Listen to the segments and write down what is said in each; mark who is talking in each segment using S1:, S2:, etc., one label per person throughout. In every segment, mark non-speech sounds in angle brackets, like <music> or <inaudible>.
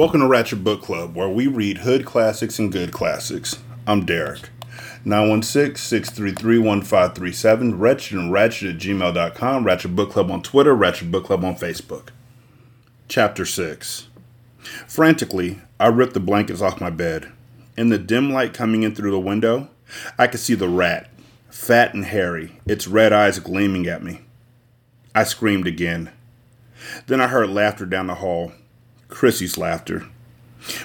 S1: Welcome to Ratchet Book Club, where we read hood classics and good classics. I'm Derek. 916 633 1537, Wretched and Ratchet at gmail.com, Ratchet Book Club on Twitter, Ratchet Book Club on Facebook. Chapter 6 Frantically, I ripped the blankets off my bed. In the dim light coming in through the window, I could see the rat, fat and hairy, its red eyes gleaming at me. I screamed again. Then I heard laughter down the hall. Chrissy's laughter.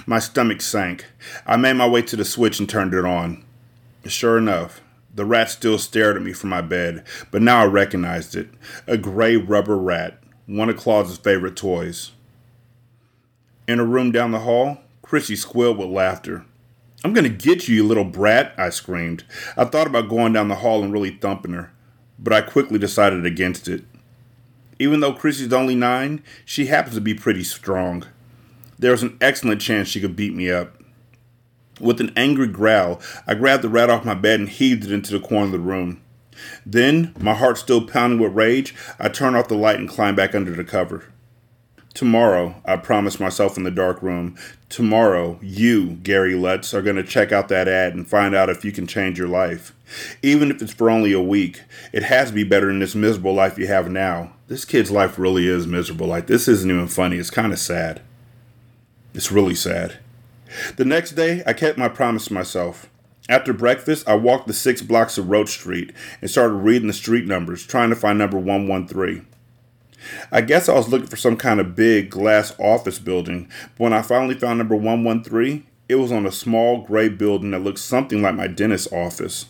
S1: My stomach sank. I made my way to the switch and turned it on. Sure enough, the rat still stared at me from my bed, but now I recognized it a gray rubber rat, one of Claus's favorite toys. In a room down the hall, Chrissy squealed with laughter. I'm gonna get you, you little brat, I screamed. I thought about going down the hall and really thumping her, but I quickly decided against it. Even though Chrissy's only nine, she happens to be pretty strong. There was an excellent chance she could beat me up. With an angry growl, I grabbed the rat off my bed and heaved it into the corner of the room. Then, my heart still pounding with rage, I turned off the light and climbed back under the cover. Tomorrow, I promised myself in the dark room, tomorrow, you, Gary Lutz, are going to check out that ad and find out if you can change your life. Even if it's for only a week, it has to be better than this miserable life you have now. This kid's life really is miserable. Like, this isn't even funny. It's kind of sad. It's really sad. The next day, I kept my promise to myself. After breakfast, I walked the six blocks of Roach Street and started reading the street numbers, trying to find number 113. I guess I was looking for some kind of big glass office building, but when I finally found number 113, it was on a small gray building that looked something like my dentist's office.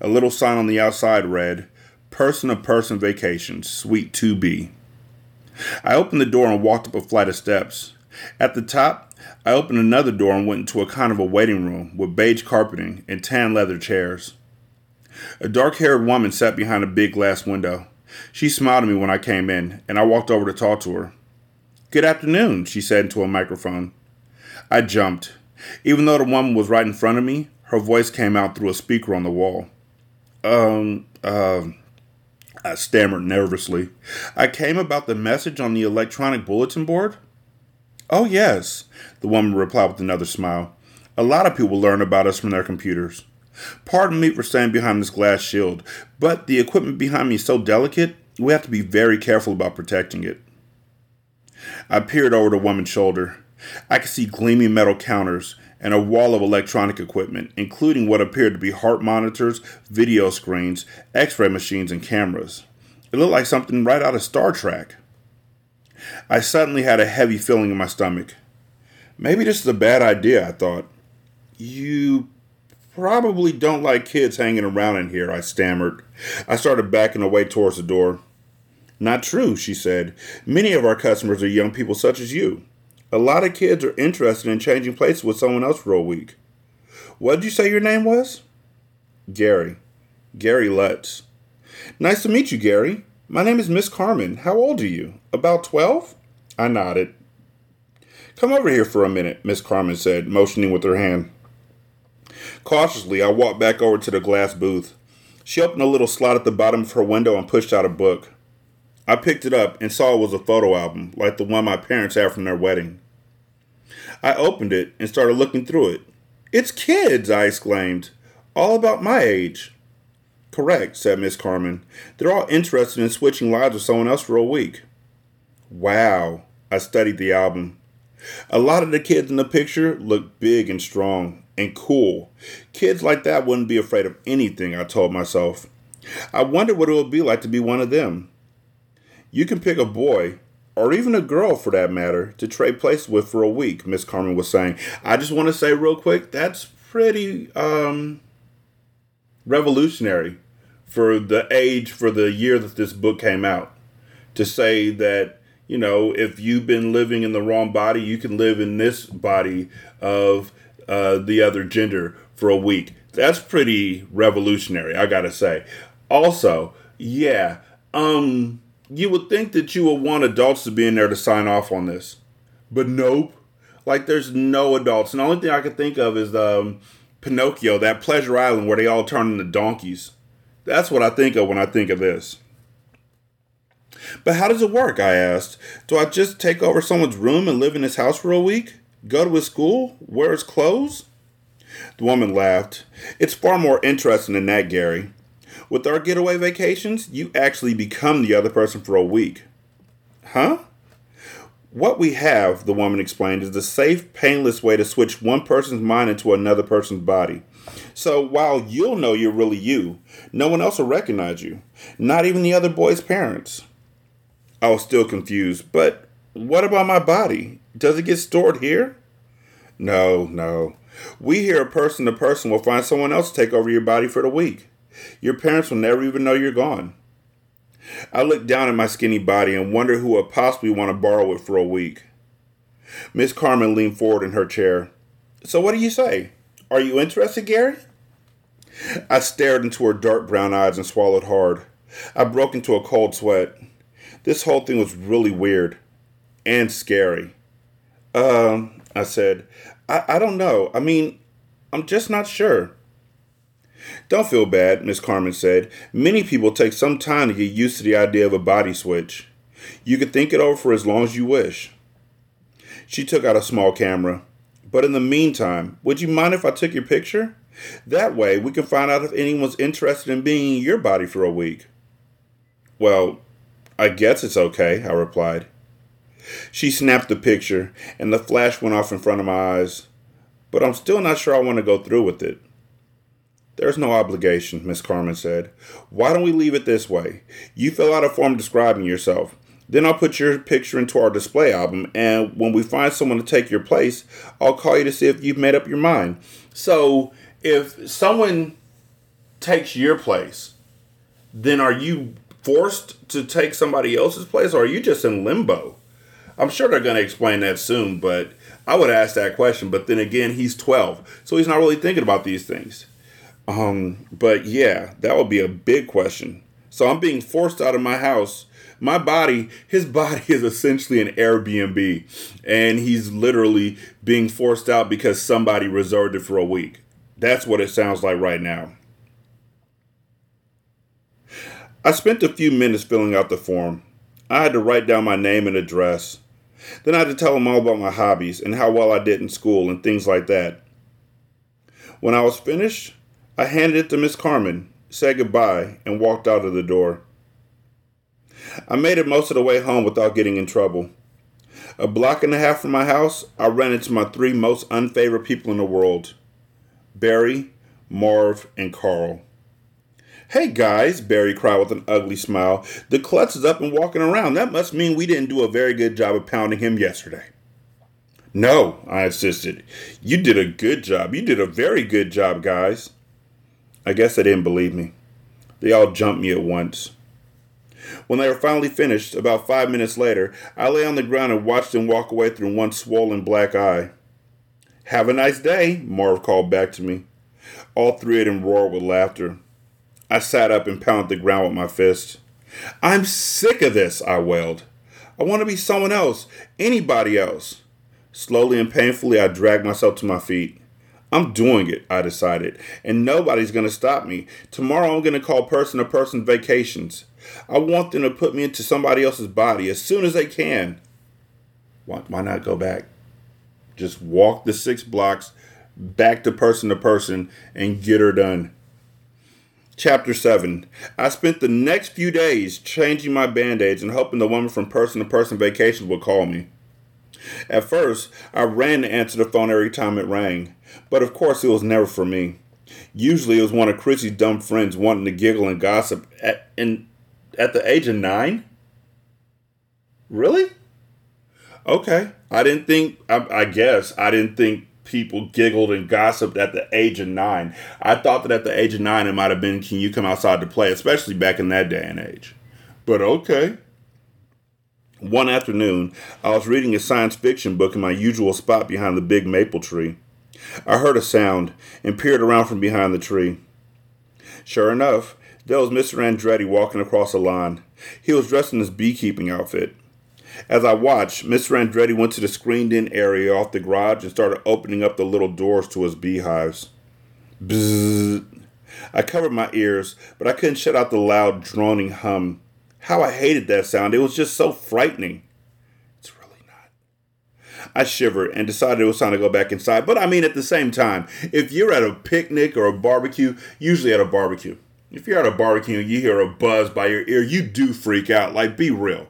S1: A little sign on the outside read, Person to Person Vacations, Suite 2B. I opened the door and walked up a flight of steps. At the top, I opened another door and went into a kind of a waiting room with beige carpeting and tan leather chairs. A dark haired woman sat behind a big glass window. She smiled at me when I came in, and I walked over to talk to her. Good afternoon, she said into a microphone. I jumped. Even though the woman was right in front of me, her voice came out through a speaker on the wall. Um, uh, I stammered nervously. I came about the message on the electronic bulletin board. Oh, yes, the woman replied with another smile. A lot of people learn about us from their computers. Pardon me for standing behind this glass shield, but the equipment behind me is so delicate, we have to be very careful about protecting it. I peered over the woman's shoulder. I could see gleaming metal counters and a wall of electronic equipment, including what appeared to be heart monitors, video screens, x ray machines, and cameras. It looked like something right out of Star Trek. I suddenly had a heavy feeling in my stomach. Maybe this is a bad idea, I thought. You probably don't like kids hanging around in here, I stammered. I started backing away towards the door. Not true, she said. Many of our customers are young people such as you. A lot of kids are interested in changing places with someone else for a week. What did you say your name was? Gary. Gary Lutz. Nice to meet you, Gary. My name is Miss Carmen. How old are you? About 12? I nodded. Come over here for a minute, Miss Carmen said, motioning with her hand. Cautiously, I walked back over to the glass booth. She opened a little slot at the bottom of her window and pushed out a book. I picked it up and saw it was a photo album, like the one my parents had from their wedding. I opened it and started looking through it. It's kids, I exclaimed. All about my age. Correct, said Miss Carmen. They're all interested in switching lives with someone else for a week. Wow. I studied the album. A lot of the kids in the picture look big and strong and cool. Kids like that wouldn't be afraid of anything, I told myself. I wonder what it would be like to be one of them. You can pick a boy, or even a girl for that matter, to trade places with for a week, Miss Carmen was saying. I just want to say real quick, that's pretty um revolutionary for the age, for the year that this book came out, to say that, you know, if you've been living in the wrong body, you can live in this body of uh, the other gender for a week. That's pretty revolutionary, I gotta say. Also, yeah, um, you would think that you would want adults to be in there to sign off on this, but nope. Like, there's no adults. And the only thing I can think of is um, Pinocchio, that Pleasure Island where they all turn into donkeys. That's what I think of when I think of this. But how does it work? I asked. Do I just take over someone's room and live in his house for a week? Go to his school? Wear his clothes? The woman laughed. It's far more interesting than that, Gary. With our getaway vacations, you actually become the other person for a week. Huh? What we have, the woman explained, is the safe, painless way to switch one person's mind into another person's body. So while you'll know you're really you, no one else will recognize you, not even the other boy's parents. I was still confused, but what about my body? Does it get stored here? No, no. We here, a person to person, will find someone else to take over your body for the week. Your parents will never even know you're gone. I looked down at my skinny body and wondered who would possibly want to borrow it for a week. Miss Carmen leaned forward in her chair. So, what do you say? Are you interested, Gary? I stared into her dark brown eyes and swallowed hard. I broke into a cold sweat. This whole thing was really weird and scary. Um, I said, I, I don't know. I mean, I'm just not sure. Don't feel bad, Miss Carmen said. Many people take some time to get used to the idea of a body switch. You can think it over for as long as you wish. She took out a small camera. But in the meantime, would you mind if I took your picture? That way, we can find out if anyone's interested in being in your body for a week. Well, I guess it's okay, I replied. She snapped the picture, and the flash went off in front of my eyes. But I'm still not sure I want to go through with it. There's no obligation, Miss Carmen said. Why don't we leave it this way? You fill out a form describing yourself. Then I'll put your picture into our display album, and when we find someone to take your place, I'll call you to see if you've made up your mind. So, if someone takes your place, then are you forced to take somebody else's place, or are you just in limbo? I'm sure they're going to explain that soon, but I would ask that question. But then again, he's 12, so he's not really thinking about these things. Um, but yeah, that would be a big question. So I'm being forced out of my house. My body, his body is essentially an Airbnb, and he's literally being forced out because somebody reserved it for a week. That's what it sounds like right now. I spent a few minutes filling out the form. I had to write down my name and address. Then I had to tell him all about my hobbies and how well I did in school and things like that. When I was finished, I handed it to Miss Carmen, said goodbye, and walked out of the door. I made it most of the way home without getting in trouble. A block and a half from my house, I ran into my three most unfavorite people in the world Barry, Marv, and Carl. Hey guys, Barry cried with an ugly smile. The klutz is up and walking around. That must mean we didn't do a very good job of pounding him yesterday. No, I insisted. You did a good job. You did a very good job, guys. I guess they didn't believe me. They all jumped me at once. When they were finally finished, about five minutes later, I lay on the ground and watched them walk away through one swollen black eye. Have a nice day, Marv called back to me. All three of them roared with laughter. I sat up and pounded the ground with my fist. I'm sick of this, I wailed. I want to be someone else, anybody else. Slowly and painfully, I dragged myself to my feet. I'm doing it, I decided, and nobody's going to stop me. Tomorrow I'm going to call person to person vacations. I want them to put me into somebody else's body as soon as they can. Why, why not go back? Just walk the six blocks back to person to person and get her done. Chapter 7. I spent the next few days changing my band aids and hoping the woman from person to person vacations would call me. At first, I ran to answer the phone every time it rang, but of course it was never for me. Usually it was one of Chrissy's dumb friends wanting to giggle and gossip at, in, at the age of nine? Really? Okay. I didn't think, I, I guess, I didn't think people giggled and gossiped at the age of nine. I thought that at the age of nine it might have been, can you come outside to play, especially back in that day and age. But okay. One afternoon, I was reading a science fiction book in my usual spot behind the big maple tree. I heard a sound and peered around from behind the tree. Sure enough, there was Mr. Andretti walking across the lawn. He was dressed in his beekeeping outfit. As I watched, Mr. Andretti went to the screened in area off the garage and started opening up the little doors to his beehives. Bzzz. I covered my ears, but I couldn't shut out the loud droning hum How I hated that sound. It was just so frightening. It's really not. I shivered and decided it was time to go back inside. But I mean, at the same time, if you're at a picnic or a barbecue, usually at a barbecue, if you're at a barbecue and you hear a buzz by your ear, you do freak out. Like, be real.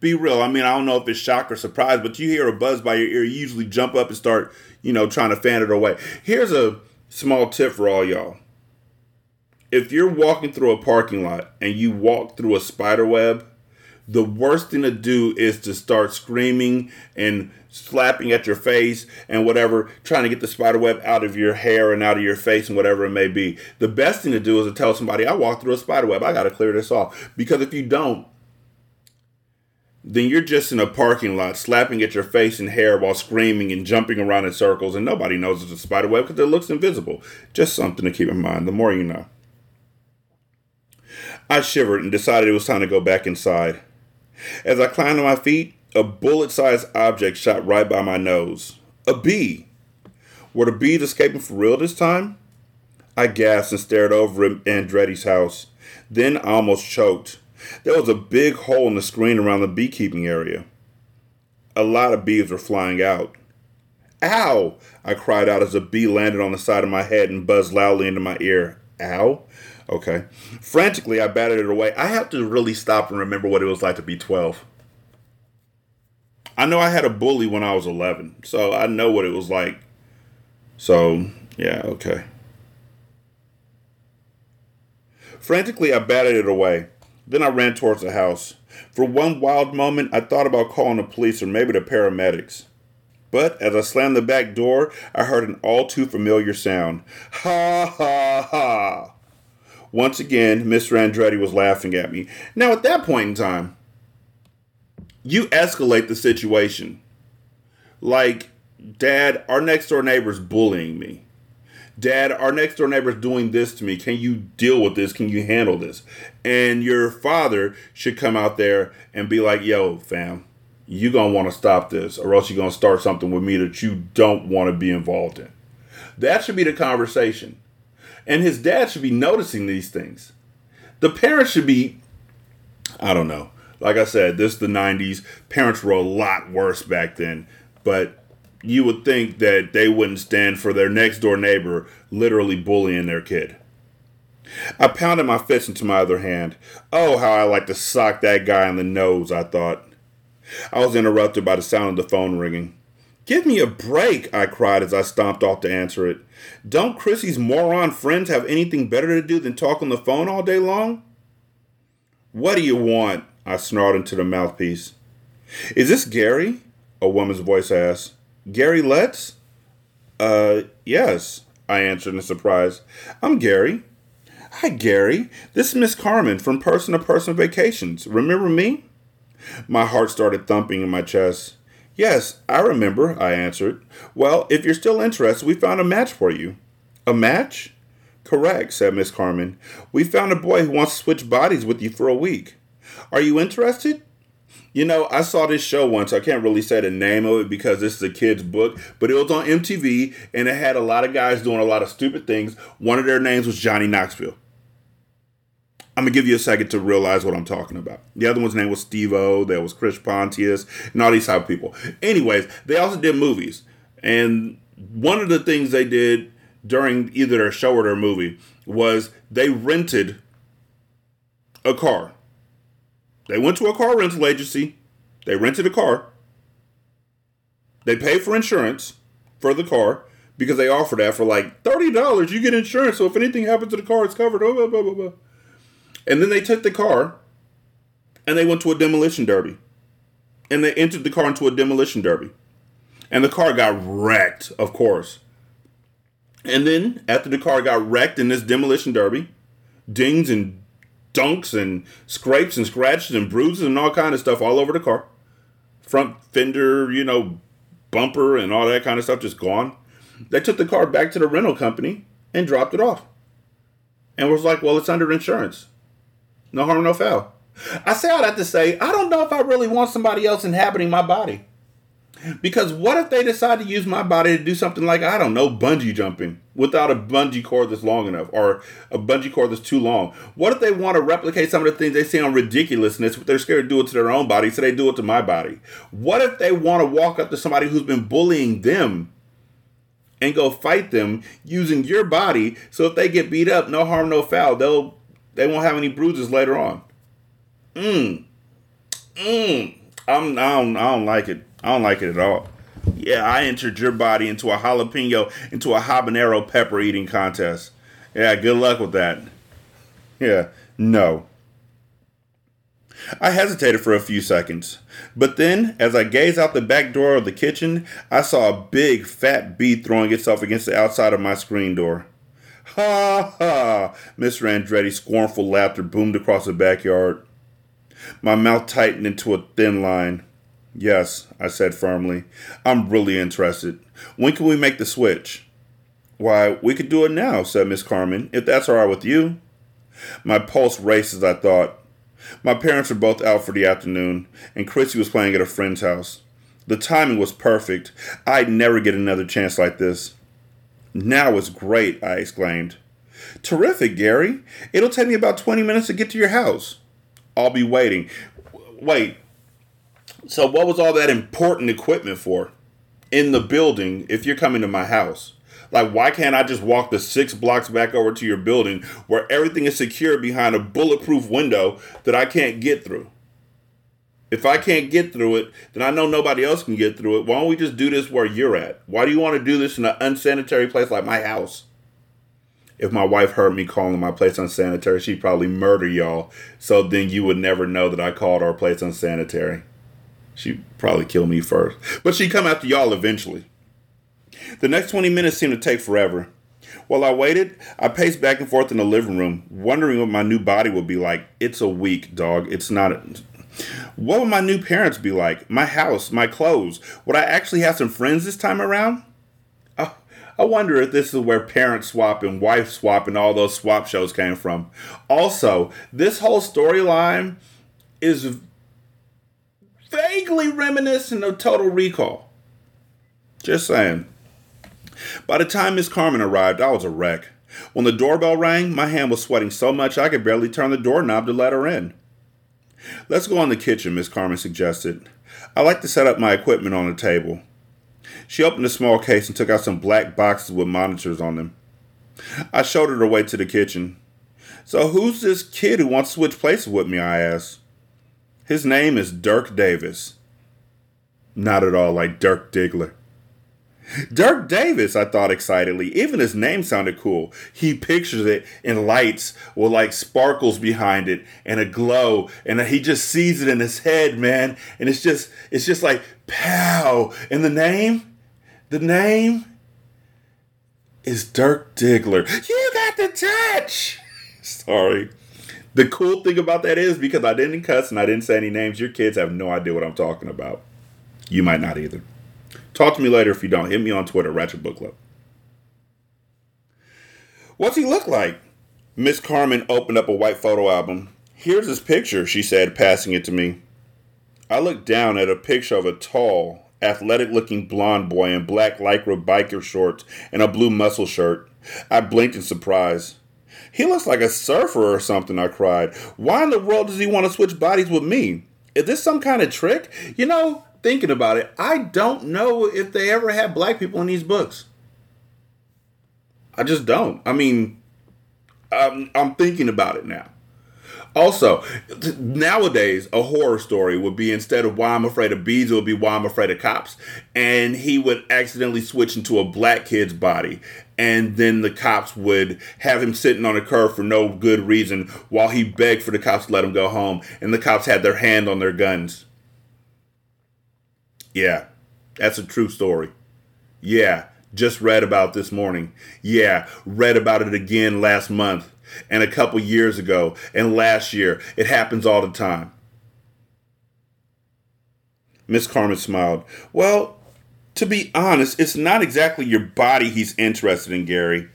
S1: Be real. I mean, I don't know if it's shock or surprise, but you hear a buzz by your ear, you usually jump up and start, you know, trying to fan it away. Here's a small tip for all y'all. If you're walking through a parking lot and you walk through a spider web, the worst thing to do is to start screaming and slapping at your face and whatever, trying to get the spider web out of your hair and out of your face and whatever it may be. The best thing to do is to tell somebody, I walked through a spider web. I got to clear this off. Because if you don't, then you're just in a parking lot slapping at your face and hair while screaming and jumping around in circles, and nobody knows it's a spider web because it looks invisible. Just something to keep in mind. The more you know. I shivered and decided it was time to go back inside. As I climbed to my feet, a bullet sized object shot right by my nose. A bee. Were the bees escaping for real this time? I gasped and stared over at Andretti's house. Then I almost choked. There was a big hole in the screen around the beekeeping area. A lot of bees were flying out. Ow! I cried out as a bee landed on the side of my head and buzzed loudly into my ear. Ow? Okay. Frantically, I batted it away. I have to really stop and remember what it was like to be 12. I know I had a bully when I was 11, so I know what it was like. So, yeah, okay. Frantically, I batted it away. Then I ran towards the house. For one wild moment, I thought about calling the police or maybe the paramedics. But as I slammed the back door, I heard an all too familiar sound. Ha ha ha! Once again, Mr. Andretti was laughing at me. Now, at that point in time, you escalate the situation. Like, Dad, our next door neighbor's bullying me. Dad, our next door neighbor's doing this to me. Can you deal with this? Can you handle this? And your father should come out there and be like, yo, fam, to want to stop this, or else you're to start something with me that you don't want to be involved in. That should be the conversation. And his dad should be noticing these things. The parents should be, I don't know. Like I said, this is the 90s. Parents were a lot worse back then. But you would think that they wouldn't stand for their next door neighbor literally bullying their kid. I pounded my fist into my other hand. Oh, how I like to sock that guy in the nose, I thought. I was interrupted by the sound of the phone ringing. Give me a break, I cried as I stomped off to answer it. Don't Chrissy's moron friends have anything better to do than talk on the phone all day long? What do you want? I snarled into the mouthpiece. Is this Gary? A woman's voice asked. Gary Lutz? Uh, yes, I answered in surprise. I'm Gary. Hi, Gary. This is Miss Carmen from Person to Person Vacations. Remember me? My heart started thumping in my chest. Yes, I remember, I answered. Well, if you're still interested, we found a match for you. A match? Correct, said Miss Carmen. We found a boy who wants to switch bodies with you for a week. Are you interested? You know, I saw this show once. I can't really say the name of it because this is a kid's book, but it was on MTV and it had a lot of guys doing a lot of stupid things. One of their names was Johnny Knoxville. I'm gonna give you a second to realize what I'm talking about. The other one's name was Steve-O. There was Chris Pontius and all these type of people. Anyways, they also did movies, and one of the things they did during either their show or their movie was they rented a car. They went to a car rental agency. They rented a car. They paid for insurance for the car because they offered that for like thirty dollars. You get insurance, so if anything happens to the car, it's covered. Oh, blah, blah, blah, blah. And then they took the car and they went to a demolition derby. And they entered the car into a demolition derby. And the car got wrecked, of course. And then, after the car got wrecked in this demolition derby, dings and dunks and scrapes and scratches and bruises and all kind of stuff all over the car. Front fender, you know, bumper and all that kind of stuff just gone. They took the car back to the rental company and dropped it off. And was like, well, it's under insurance. No harm, no foul. I say all that to say, I don't know if I really want somebody else inhabiting my body. Because what if they decide to use my body to do something like, I don't know, bungee jumping without a bungee cord that's long enough or a bungee cord that's too long? What if they want to replicate some of the things they see on ridiculousness, but they're scared to do it to their own body, so they do it to my body? What if they want to walk up to somebody who's been bullying them and go fight them using your body so if they get beat up, no harm, no foul, they'll they won't have any bruises later on. Mmm. Mmm. I'm I don't I don't like it. I don't like it at all. Yeah, I entered your body into a jalapeno, into a habanero pepper eating contest. Yeah, good luck with that. Yeah, no. I hesitated for a few seconds, but then, as I gazed out the back door of the kitchen, I saw a big fat bee throwing itself against the outside of my screen door. Ha ha! Mr. Andretti's scornful laughter boomed across the backyard. My mouth tightened into a thin line. Yes, I said firmly. I'm really interested. When can we make the switch? Why, we could do it now, said Miss Carmen, if that's all right with you. My pulse raced as I thought. My parents were both out for the afternoon, and Chrissy was playing at a friend's house. The timing was perfect. I'd never get another chance like this. Now it's great, I exclaimed. Terrific, Gary. It'll take me about 20 minutes to get to your house. I'll be waiting. Wait, so, what was all that important equipment for in the building if you're coming to my house? Like, why can't I just walk the six blocks back over to your building where everything is secure behind a bulletproof window that I can't get through? If I can't get through it, then I know nobody else can get through it. Why don't we just do this where you're at? Why do you want to do this in an unsanitary place like my house? If my wife heard me calling my place unsanitary, she'd probably murder y'all. So then you would never know that I called our place unsanitary. She'd probably kill me first. But she'd come after y'all eventually. The next 20 minutes seemed to take forever. While I waited, I paced back and forth in the living room, wondering what my new body would be like. It's a week, dog. It's not. A... What would my new parents be like? My house, my clothes. Would I actually have some friends this time around? Oh, I wonder if this is where parent swap and wife swap and all those swap shows came from. Also, this whole storyline is vaguely reminiscent of Total Recall. Just saying. By the time Miss Carmen arrived, I was a wreck. When the doorbell rang, my hand was sweating so much I could barely turn the doorknob to let her in. Let's go in the kitchen, Miss Carmen suggested. I like to set up my equipment on the table. She opened a small case and took out some black boxes with monitors on them. I showed her the way to the kitchen. So, who's this kid who wants to switch places with me? I asked. His name is Dirk Davis. Not at all like Dirk Diggler. Dirk Davis, I thought excitedly. Even his name sounded cool. He pictures it in lights with like sparkles behind it and a glow, and he just sees it in his head, man. And it's just, it's just like pow. And the name, the name is Dirk Diggler. You got the touch. <laughs> Sorry. The cool thing about that is because I didn't cuss and I didn't say any names, your kids have no idea what I'm talking about. You might not either. Talk to me later if you don't. Hit me on Twitter, Ratchet Book Club. What's he look like? Miss Carmen opened up a white photo album. Here's his picture, she said, passing it to me. I looked down at a picture of a tall, athletic looking blond boy in black lycra biker shorts and a blue muscle shirt. I blinked in surprise. He looks like a surfer or something, I cried. Why in the world does he want to switch bodies with me? Is this some kind of trick? You know, thinking about it, I don't know if they ever had black people in these books. I just don't. I mean, I'm, I'm thinking about it now. Also, nowadays, a horror story would be instead of why I'm afraid of bees, it would be why I'm afraid of cops. And he would accidentally switch into a black kid's body. And then the cops would have him sitting on a curb for no good reason while he begged for the cops to let him go home. And the cops had their hand on their guns. Yeah, that's a true story. Yeah, just read about this morning. Yeah, read about it again last month and a couple years ago and last year. It happens all the time. Miss Carmen smiled. Well, to be honest, it's not exactly your body he's interested in, Gary.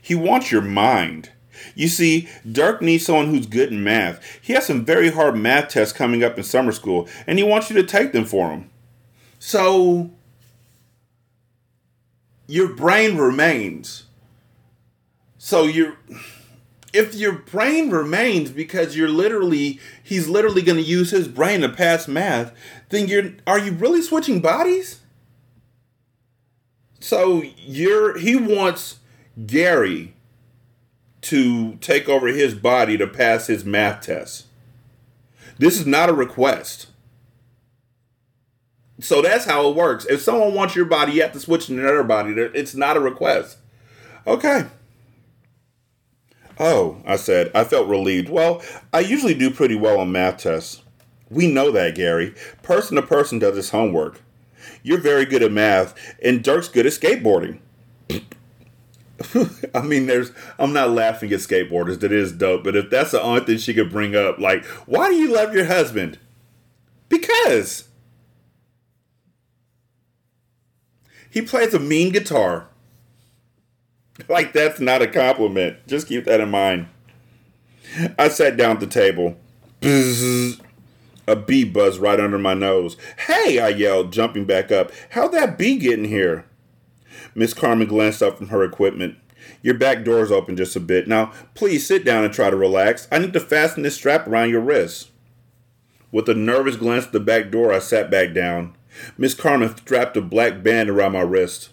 S1: He wants your mind. You see, Dirk needs someone who's good in math. He has some very hard math tests coming up in summer school, and he wants you to take them for him. So your brain remains. So you're if your brain remains because you're literally he's literally going to use his brain to pass math, then you're are you really switching bodies? So you're he wants Gary to take over his body to pass his math test. This is not a request. So that's how it works. If someone wants your body, you have to switch to another body. It's not a request. Okay. Oh, I said. I felt relieved. Well, I usually do pretty well on math tests. We know that, Gary. Person to person does his homework. You're very good at math, and Dirk's good at skateboarding. <laughs> I mean, there's. I'm not laughing at skateboarders. That is dope. But if that's the only thing she could bring up, like, why do you love your husband? Because he plays a mean guitar. <laughs> Like that's not a compliment. Just keep that in mind. I sat down at the table. Bzz. <laughs> A bee buzzed right under my nose. Hey, I yelled, jumping back up. How'd that bee get in here? Miss Carmen glanced up from her equipment. Your back door's open just a bit. Now, please sit down and try to relax. I need to fasten this strap around your wrist. With a nervous glance at the back door, I sat back down. Miss Carmen strapped a black band around my wrist.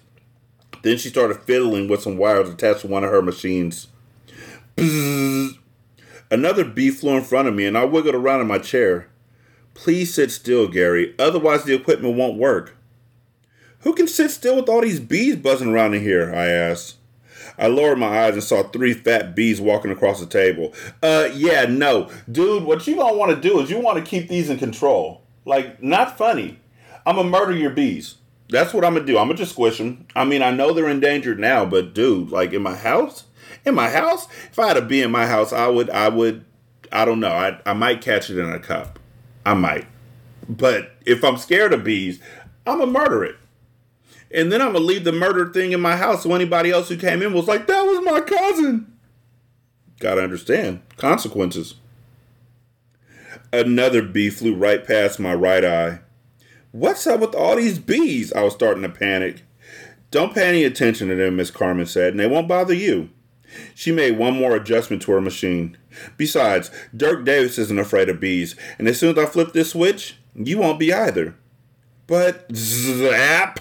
S1: Then she started fiddling with some wires attached to one of her machines. Bzzz. Another bee flew in front of me, and I wiggled around in my chair. Please sit still, Gary, otherwise the equipment won't work. Who can sit still with all these bees buzzing around in here? I asked. I lowered my eyes and saw three fat bees walking across the table. Uh, yeah, no. Dude, what you gonna wanna do is you wanna keep these in control. Like, not funny. I'm gonna murder your bees. That's what I'm gonna do. I'm gonna just squish them. I mean, I know they're endangered now, but dude, like in my house, in my house, if I had a bee in my house, I would, I would, I don't know, I, I might catch it in a cup. I might. But if I'm scared of bees, I'm gonna murder it. And then I'm gonna leave the murder thing in my house so anybody else who came in was like, that was my cousin. Gotta understand consequences. Another bee flew right past my right eye. What's up with all these bees? I was starting to panic. Don't pay any attention to them, Miss Carmen said, and they won't bother you. She made one more adjustment to her machine. Besides, Dirk Davis isn't afraid of bees, and as soon as I flip this switch, you won't be either. But zap!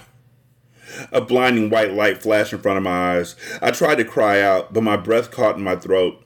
S1: A blinding white light flashed in front of my eyes. I tried to cry out, but my breath caught in my throat.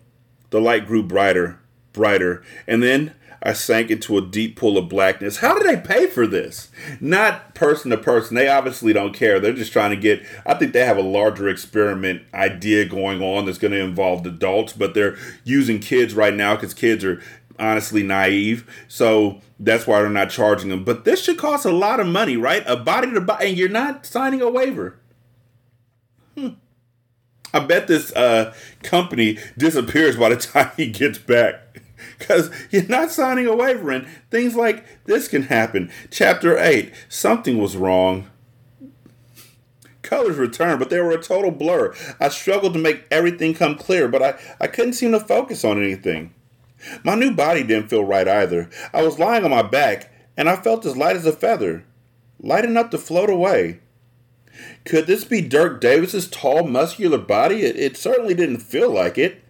S1: The light grew brighter, brighter, and then I sank into a deep pool of blackness. How do they pay for this? Not person to person. They obviously don't care. They're just trying to get, I think they have a larger experiment idea going on that's going to involve adults, but they're using kids right now because kids are honestly naive. So that's why they're not charging them. But this should cost a lot of money, right? A body to buy, and you're not signing a waiver. Hmm. I bet this uh, company disappears by the time he gets back because you're not signing a waiver and things like this can happen. Chapter 8 Something was wrong. Colors returned, but they were a total blur. I struggled to make everything come clear, but I, I couldn't seem to focus on anything. My new body didn't feel right either. I was lying on my back, and I felt as light as a feather, light enough to float away. Could this be Dirk Davis's tall, muscular body? It, it certainly didn't feel like it.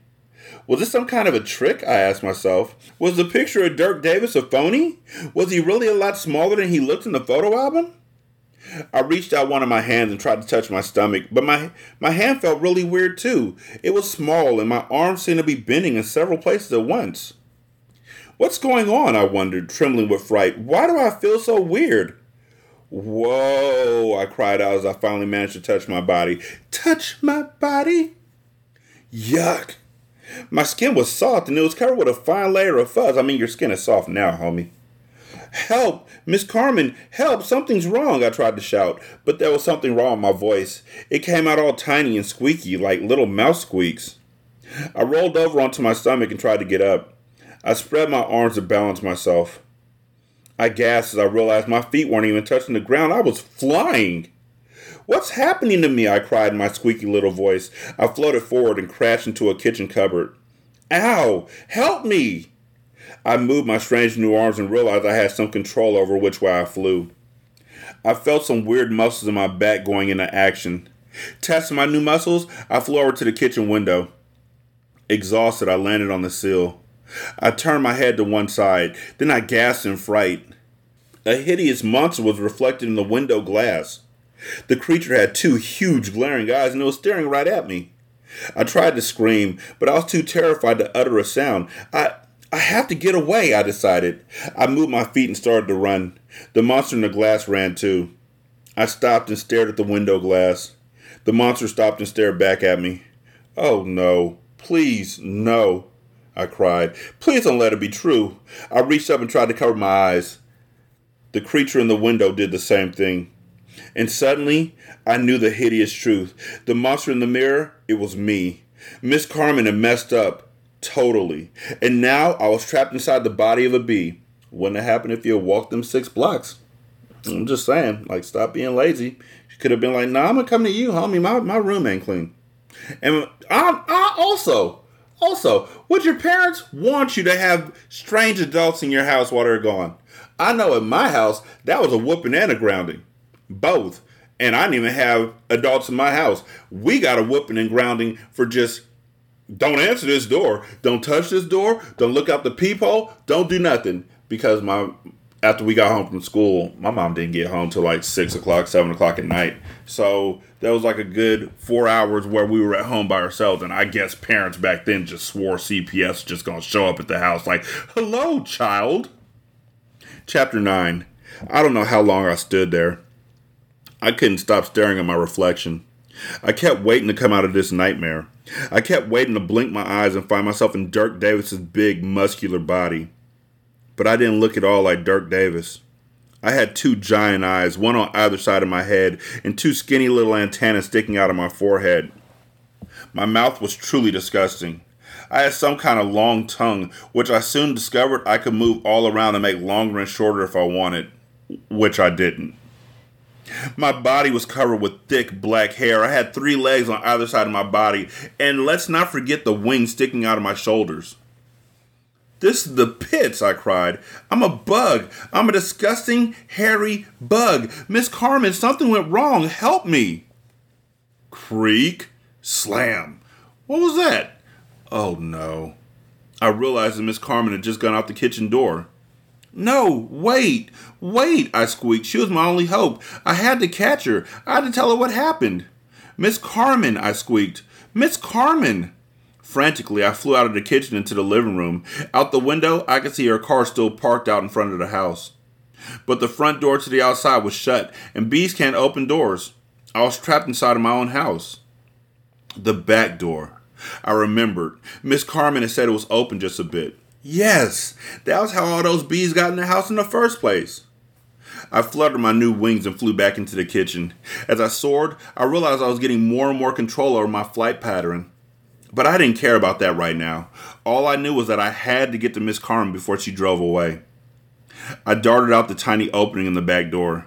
S1: Was this some kind of a trick? I asked myself. Was the picture of Dirk Davis a phony? Was he really a lot smaller than he looked in the photo album? I reached out one of my hands and tried to touch my stomach, but my, my hand felt really weird too. It was small and my arms seemed to be bending in several places at once. What's going on? I wondered, trembling with fright. Why do I feel so weird? Whoa, I cried out as I finally managed to touch my body. Touch my body? Yuck. My skin was soft and it was covered with a fine layer of fuzz. I mean, your skin is soft now, homie. Help! Miss Carmen, help! Something's wrong, I tried to shout, but there was something wrong with my voice. It came out all tiny and squeaky, like little mouse squeaks. I rolled over onto my stomach and tried to get up. I spread my arms to balance myself. I gasped as I realized my feet weren't even touching the ground. I was flying. What's happening to me? I cried in my squeaky little voice. I floated forward and crashed into a kitchen cupboard. Ow! Help me! I moved my strange new arms and realized I had some control over which way I flew. I felt some weird muscles in my back going into action. Testing my new muscles, I flew over to the kitchen window. Exhausted, I landed on the sill. I turned my head to one side, then I gasped in fright. A hideous monster was reflected in the window glass. The creature had two huge glaring eyes and it was staring right at me. I tried to scream, but I was too terrified to utter a sound. I I have to get away, I decided. I moved my feet and started to run. The monster in the glass ran too. I stopped and stared at the window glass. The monster stopped and stared back at me. Oh no, please, no, I cried. Please don't let it be true. I reached up and tried to cover my eyes. The creature in the window did the same thing. And suddenly, I knew the hideous truth. The monster in the mirror, it was me. Miss Carmen had messed up. Totally. And now I was trapped inside the body of a bee. Wouldn't have happened if you had walked them six blocks. I'm just saying, like, stop being lazy. She could have been like, nah, I'm gonna come to you, homie. My, my room ain't clean. And I, I also, also, would your parents want you to have strange adults in your house while they're gone? I know at my house, that was a whooping and a grounding. Both. And I didn't even have adults in my house. We got a whooping and grounding for just don't answer this door. Don't touch this door. Don't look out the peephole. Don't do nothing. Because my after we got home from school, my mom didn't get home till like six o'clock, seven o'clock at night. So that was like a good four hours where we were at home by ourselves. And I guess parents back then just swore CPS just gonna show up at the house like, "Hello, child." Chapter nine. I don't know how long I stood there. I couldn't stop staring at my reflection. I kept waiting to come out of this nightmare. I kept waiting to blink my eyes and find myself in Dirk Davis's big, muscular body. But I didn't look at all like Dirk Davis. I had two giant eyes, one on either side of my head, and two skinny little antennas sticking out of my forehead. My mouth was truly disgusting. I had some kind of long tongue, which I soon discovered I could move all around and make longer and shorter if I wanted, which I didn't. My body was covered with thick black hair. I had three legs on either side of my body, and let's not forget the wings sticking out of my shoulders. This is the pits, I cried. I'm a bug. I'm a disgusting, hairy bug. Miss Carmen, something went wrong. Help me. Creak. Slam. What was that? Oh no. I realized that Miss Carmen had just gone out the kitchen door. No, wait, wait, I squeaked. She was my only hope. I had to catch her. I had to tell her what happened. Miss Carmen, I squeaked. Miss Carmen. Frantically, I flew out of the kitchen into the living room. Out the window, I could see her car still parked out in front of the house. But the front door to the outside was shut, and bees can't open doors. I was trapped inside of my own house. The back door. I remembered. Miss Carmen had said it was open just a bit. Yes, that was how all those bees got in the house in the first place. I fluttered my new wings and flew back into the kitchen. As I soared, I realized I was getting more and more control over my flight pattern. But I didn't care about that right now. All I knew was that I had to get to Miss Carmen before she drove away. I darted out the tiny opening in the back door.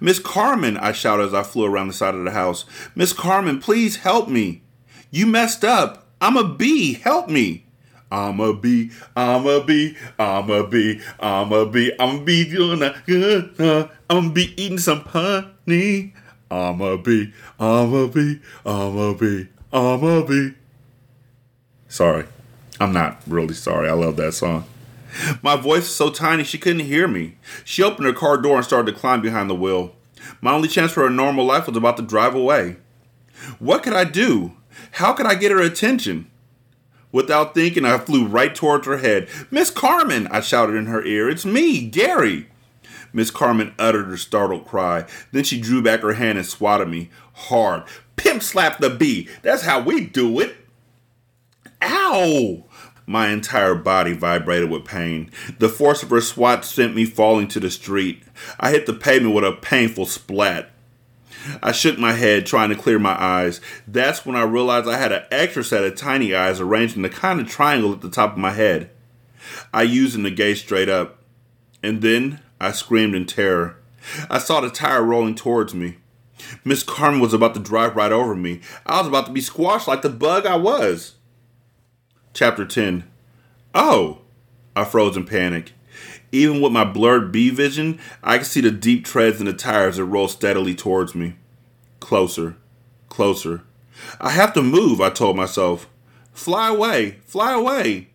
S1: Miss Carmen, I shouted as I flew around the side of the house. Miss Carmen, please help me. You messed up. I'm a bee. Help me. I'm a bee, I'm a bee, I'm a bee, I'm a bee, I'm a bee doing a good, uh, I'm a bee eating some honey. I'm a bee, I'm a bee, I'm a bee, I'm a bee. Sorry, I'm not really sorry. I love that song. My voice is so tiny she couldn't hear me. She opened her car door and started to climb behind the wheel. My only chance for a normal life was about to drive away. What could I do? How could I get her attention? Without thinking, I flew right towards her head. Miss Carmen, I shouted in her ear. It's me, Gary. Miss Carmen uttered a startled cry. Then she drew back her hand and swatted me hard. Pimp slap the bee. That's how we do it. Ow! My entire body vibrated with pain. The force of her swat sent me falling to the street. I hit the pavement with a painful splat. I shook my head, trying to clear my eyes. That's when I realized I had an extra set of tiny eyes arranged in the kind of triangle at the top of my head. I used them to gaze straight up. And then I screamed in terror. I saw the tire rolling towards me. Miss Carmen was about to drive right over me. I was about to be squashed like the bug I was. Chapter 10 Oh! I froze in panic. Even with my blurred bee vision, I could see the deep treads in the tires that roll steadily towards me. Closer, closer. I have to move, I told myself. Fly away, fly away.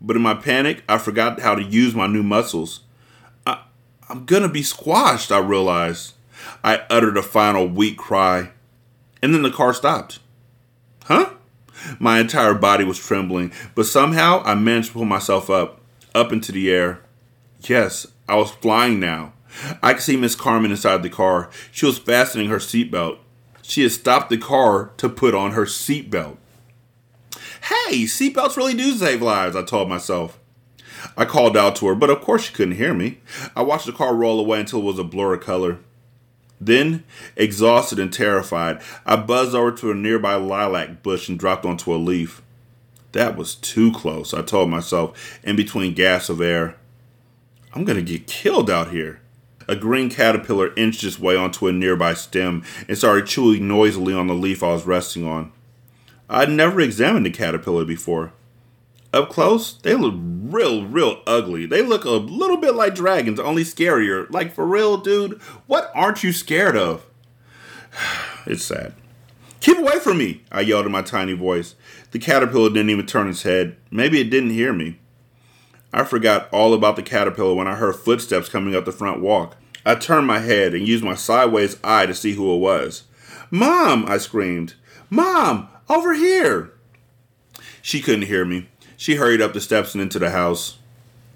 S1: But in my panic, I forgot how to use my new muscles. I, I'm gonna be squashed, I realized. I uttered a final weak cry. And then the car stopped. Huh? My entire body was trembling, but somehow I managed to pull myself up, up into the air. Yes, I was flying now. I could see Miss Carmen inside the car. She was fastening her seatbelt. She had stopped the car to put on her seatbelt. Hey, seatbelts really do save lives, I told myself. I called out to her, but of course she couldn't hear me. I watched the car roll away until it was a blur of color. Then, exhausted and terrified, I buzzed over to a nearby lilac bush and dropped onto a leaf. That was too close, I told myself, in between gasps of air. I'm gonna get killed out here. A green caterpillar inched its way onto a nearby stem and started chewing noisily on the leaf I was resting on. I'd never examined a caterpillar before. Up close, they look real, real ugly. They look a little bit like dragons, only scarier. Like, for real, dude, what aren't you scared of? <sighs> it's sad. Keep away from me, I yelled in my tiny voice. The caterpillar didn't even turn its head. Maybe it didn't hear me. I forgot all about the caterpillar when I heard footsteps coming up the front walk. I turned my head and used my sideways eye to see who it was. Mom, I screamed. Mom, over here. She couldn't hear me. She hurried up the steps and into the house.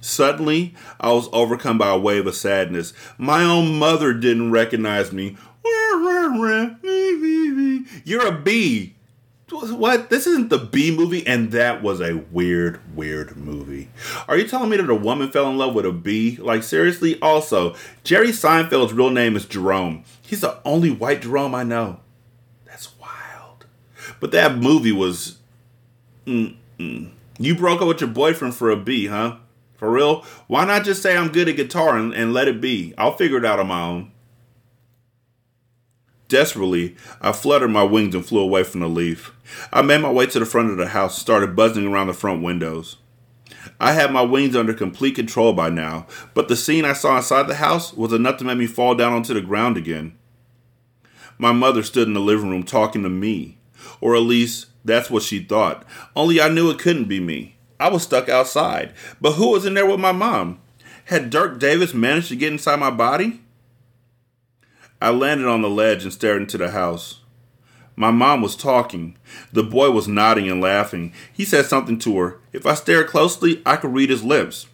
S1: Suddenly, I was overcome by a wave of sadness. My own mother didn't recognize me. You're a bee. What? This isn't the Bee Movie, and that was a weird, weird movie. Are you telling me that a woman fell in love with a bee? Like, seriously? Also, Jerry Seinfeld's real name is Jerome. He's the only white Jerome I know. That's wild. But that movie was. Mm-mm. You broke up with your boyfriend for a bee, huh? For real? Why not just say I'm good at guitar and, and let it be? I'll figure it out on my own. Desperately, I fluttered my wings and flew away from the leaf. I made my way to the front of the house and started buzzing around the front windows. I had my wings under complete control by now, but the scene I saw inside the house was enough to make me fall down onto the ground again. My mother stood in the living room talking to me, or at least that's what she thought. Only I knew it couldn't be me. I was stuck outside. But who was in there with my mom? Had Dirk Davis managed to get inside my body? I landed on the ledge and stared into the house. My mom was talking. The boy was nodding and laughing. He said something to her. If I stared closely, I could read his lips.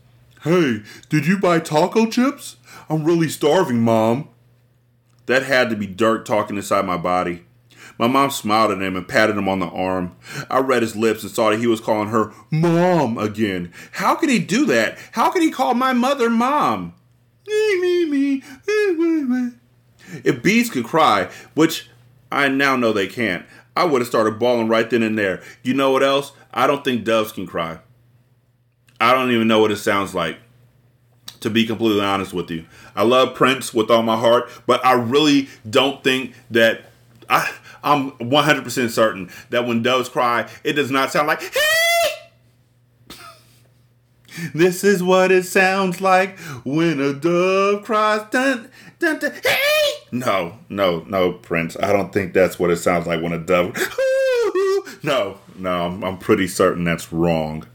S1: Hey, did you buy taco chips? I'm really starving, Mom. That had to be Dirk talking inside my body. My mom smiled at him and patted him on the arm. I read his lips and saw that he was calling her Mom again. How could he do that? How could he call my mother Mom? Me, me, me. Eh, If bees could cry, which I now know they can't, I would have started bawling right then and there. You know what else? I don't think doves can cry. I don't even know what it sounds like, to be completely honest with you. I love Prince with all my heart, but I really don't think that I I'm 100% certain that when doves cry, it does not sound like, hey! <laughs> this is what it sounds like when a dove cries, dun, dun, dun, hey! No, no, no, Prince. I don't think that's what it sounds like when a dove. <laughs> No, no, I'm, I'm pretty certain that's wrong.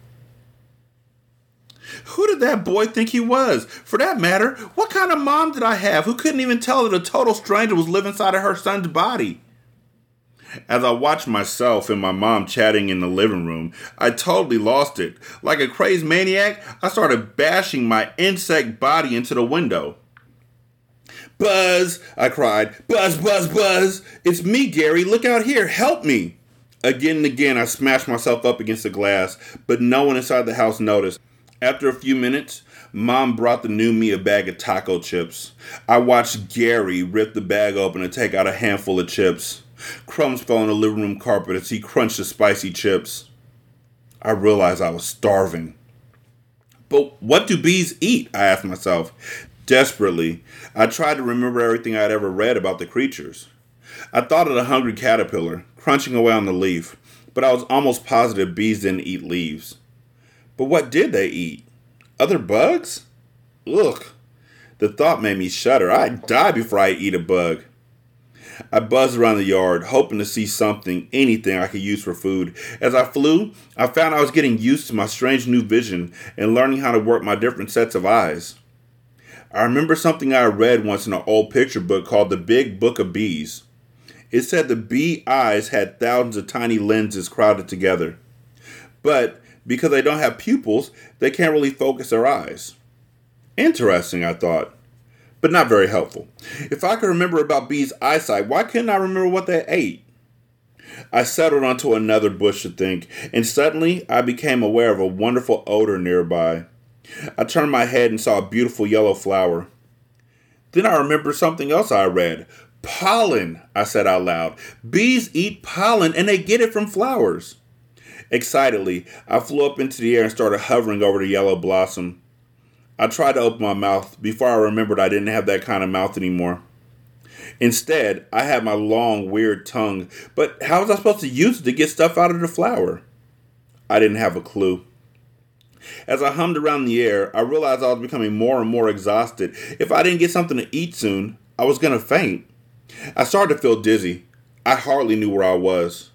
S1: Who did that boy think he was? For that matter, what kind of mom did I have who couldn't even tell that a total stranger was living inside of her son's body? As I watched myself and my mom chatting in the living room, I totally lost it. Like a crazed maniac, I started bashing my insect body into the window. Buzz, I cried. Buzz, buzz, buzz. It's me, Gary. Look out here. Help me. Again and again, I smashed myself up against the glass, but no one inside the house noticed. After a few minutes, Mom brought the new me a bag of taco chips. I watched Gary rip the bag open and take out a handful of chips. Crumbs fell on the living room carpet as he crunched the spicy chips. I realized I was starving. But what do bees eat? I asked myself. Desperately, I tried to remember everything I had ever read about the creatures. I thought of the hungry caterpillar, crunching away on the leaf, but I was almost positive bees didn't eat leaves. But what did they eat? Other bugs? Ugh. The thought made me shudder. I'd die before I eat a bug. I buzzed around the yard, hoping to see something, anything I could use for food. As I flew, I found I was getting used to my strange new vision and learning how to work my different sets of eyes. I remember something I read once in an old picture book called The Big Book of Bees. It said the bee eyes had thousands of tiny lenses crowded together. But because they don't have pupils, they can't really focus their eyes. Interesting, I thought but not very helpful. If I could remember about bees' eyesight, why couldn't I remember what they ate? I settled onto another bush to think, and suddenly I became aware of a wonderful odor nearby. I turned my head and saw a beautiful yellow flower. Then I remembered something else I read. Pollen, I said out loud. Bees eat pollen and they get it from flowers. Excitedly, I flew up into the air and started hovering over the yellow blossom. I tried to open my mouth before I remembered I didn't have that kind of mouth anymore. Instead, I had my long, weird tongue, but how was I supposed to use it to get stuff out of the flower? I didn't have a clue. As I hummed around the air, I realized I was becoming more and more exhausted. If I didn't get something to eat soon, I was going to faint. I started to feel dizzy. I hardly knew where I was.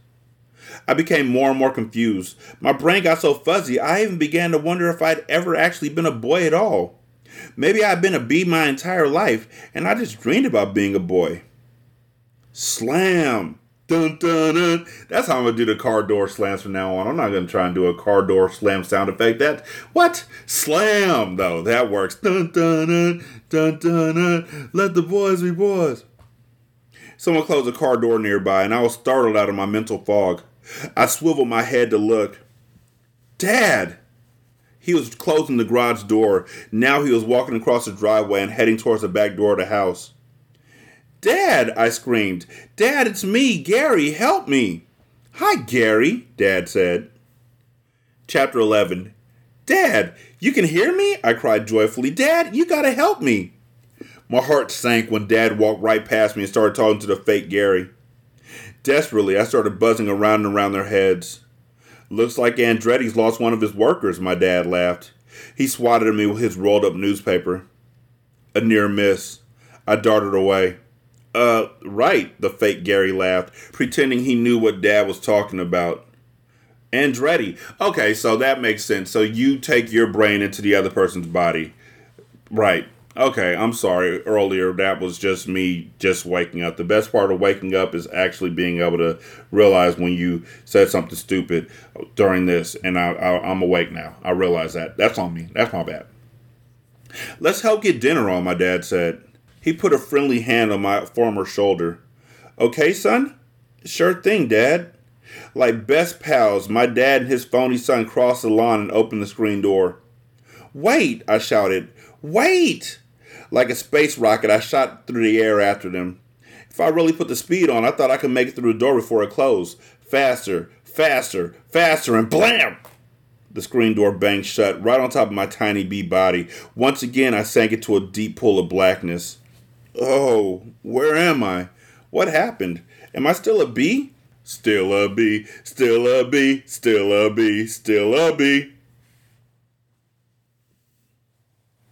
S1: I became more and more confused. My brain got so fuzzy, I even began to wonder if I'd ever actually been a boy at all. Maybe I'd been a bee my entire life, and I just dreamed about being a boy. Slam! Dun dun dun. That's how I'm gonna do the car door slams from now on. I'm not gonna try and do a car door slam sound effect. That what? Slam though. That works. Dun dun dun dun dun dun. Let the boys be boys. Someone closed a car door nearby, and I was startled out of my mental fog. I swiveled my head to look. Dad! He was closing the garage door. Now he was walking across the driveway and heading towards the back door of the house. Dad! I screamed. Dad, it's me, Gary. Help me! Hi, Gary, Dad said. Chapter 11 Dad, you can hear me? I cried joyfully. Dad, you gotta help me. My heart sank when Dad walked right past me and started talking to the fake Gary. Desperately, I started buzzing around and around their heads. Looks like Andretti's lost one of his workers, my dad laughed. He swatted at me with his rolled up newspaper. A near miss. I darted away. Uh, right, the fake Gary laughed, pretending he knew what dad was talking about. Andretti. Okay, so that makes sense. So you take your brain into the other person's body. Right. Okay, I'm sorry. Earlier, that was just me just waking up. The best part of waking up is actually being able to realize when you said something stupid during this, and I, I, I'm awake now. I realize that. That's on me. That's my bad. Let's help get dinner on, my dad said. He put a friendly hand on my former shoulder. Okay, son? Sure thing, Dad. Like best pals, my dad and his phony son crossed the lawn and opened the screen door. Wait, I shouted. Wait! Like a space rocket, I shot through the air after them. If I really put the speed on, I thought I could make it through the door before it closed. Faster, faster, faster, and blam! The screen door banged shut right on top of my tiny bee body. Once again, I sank into a deep pool of blackness. Oh, where am I? What happened? Am I still a bee? Still a bee, still a bee, still a bee, still a bee.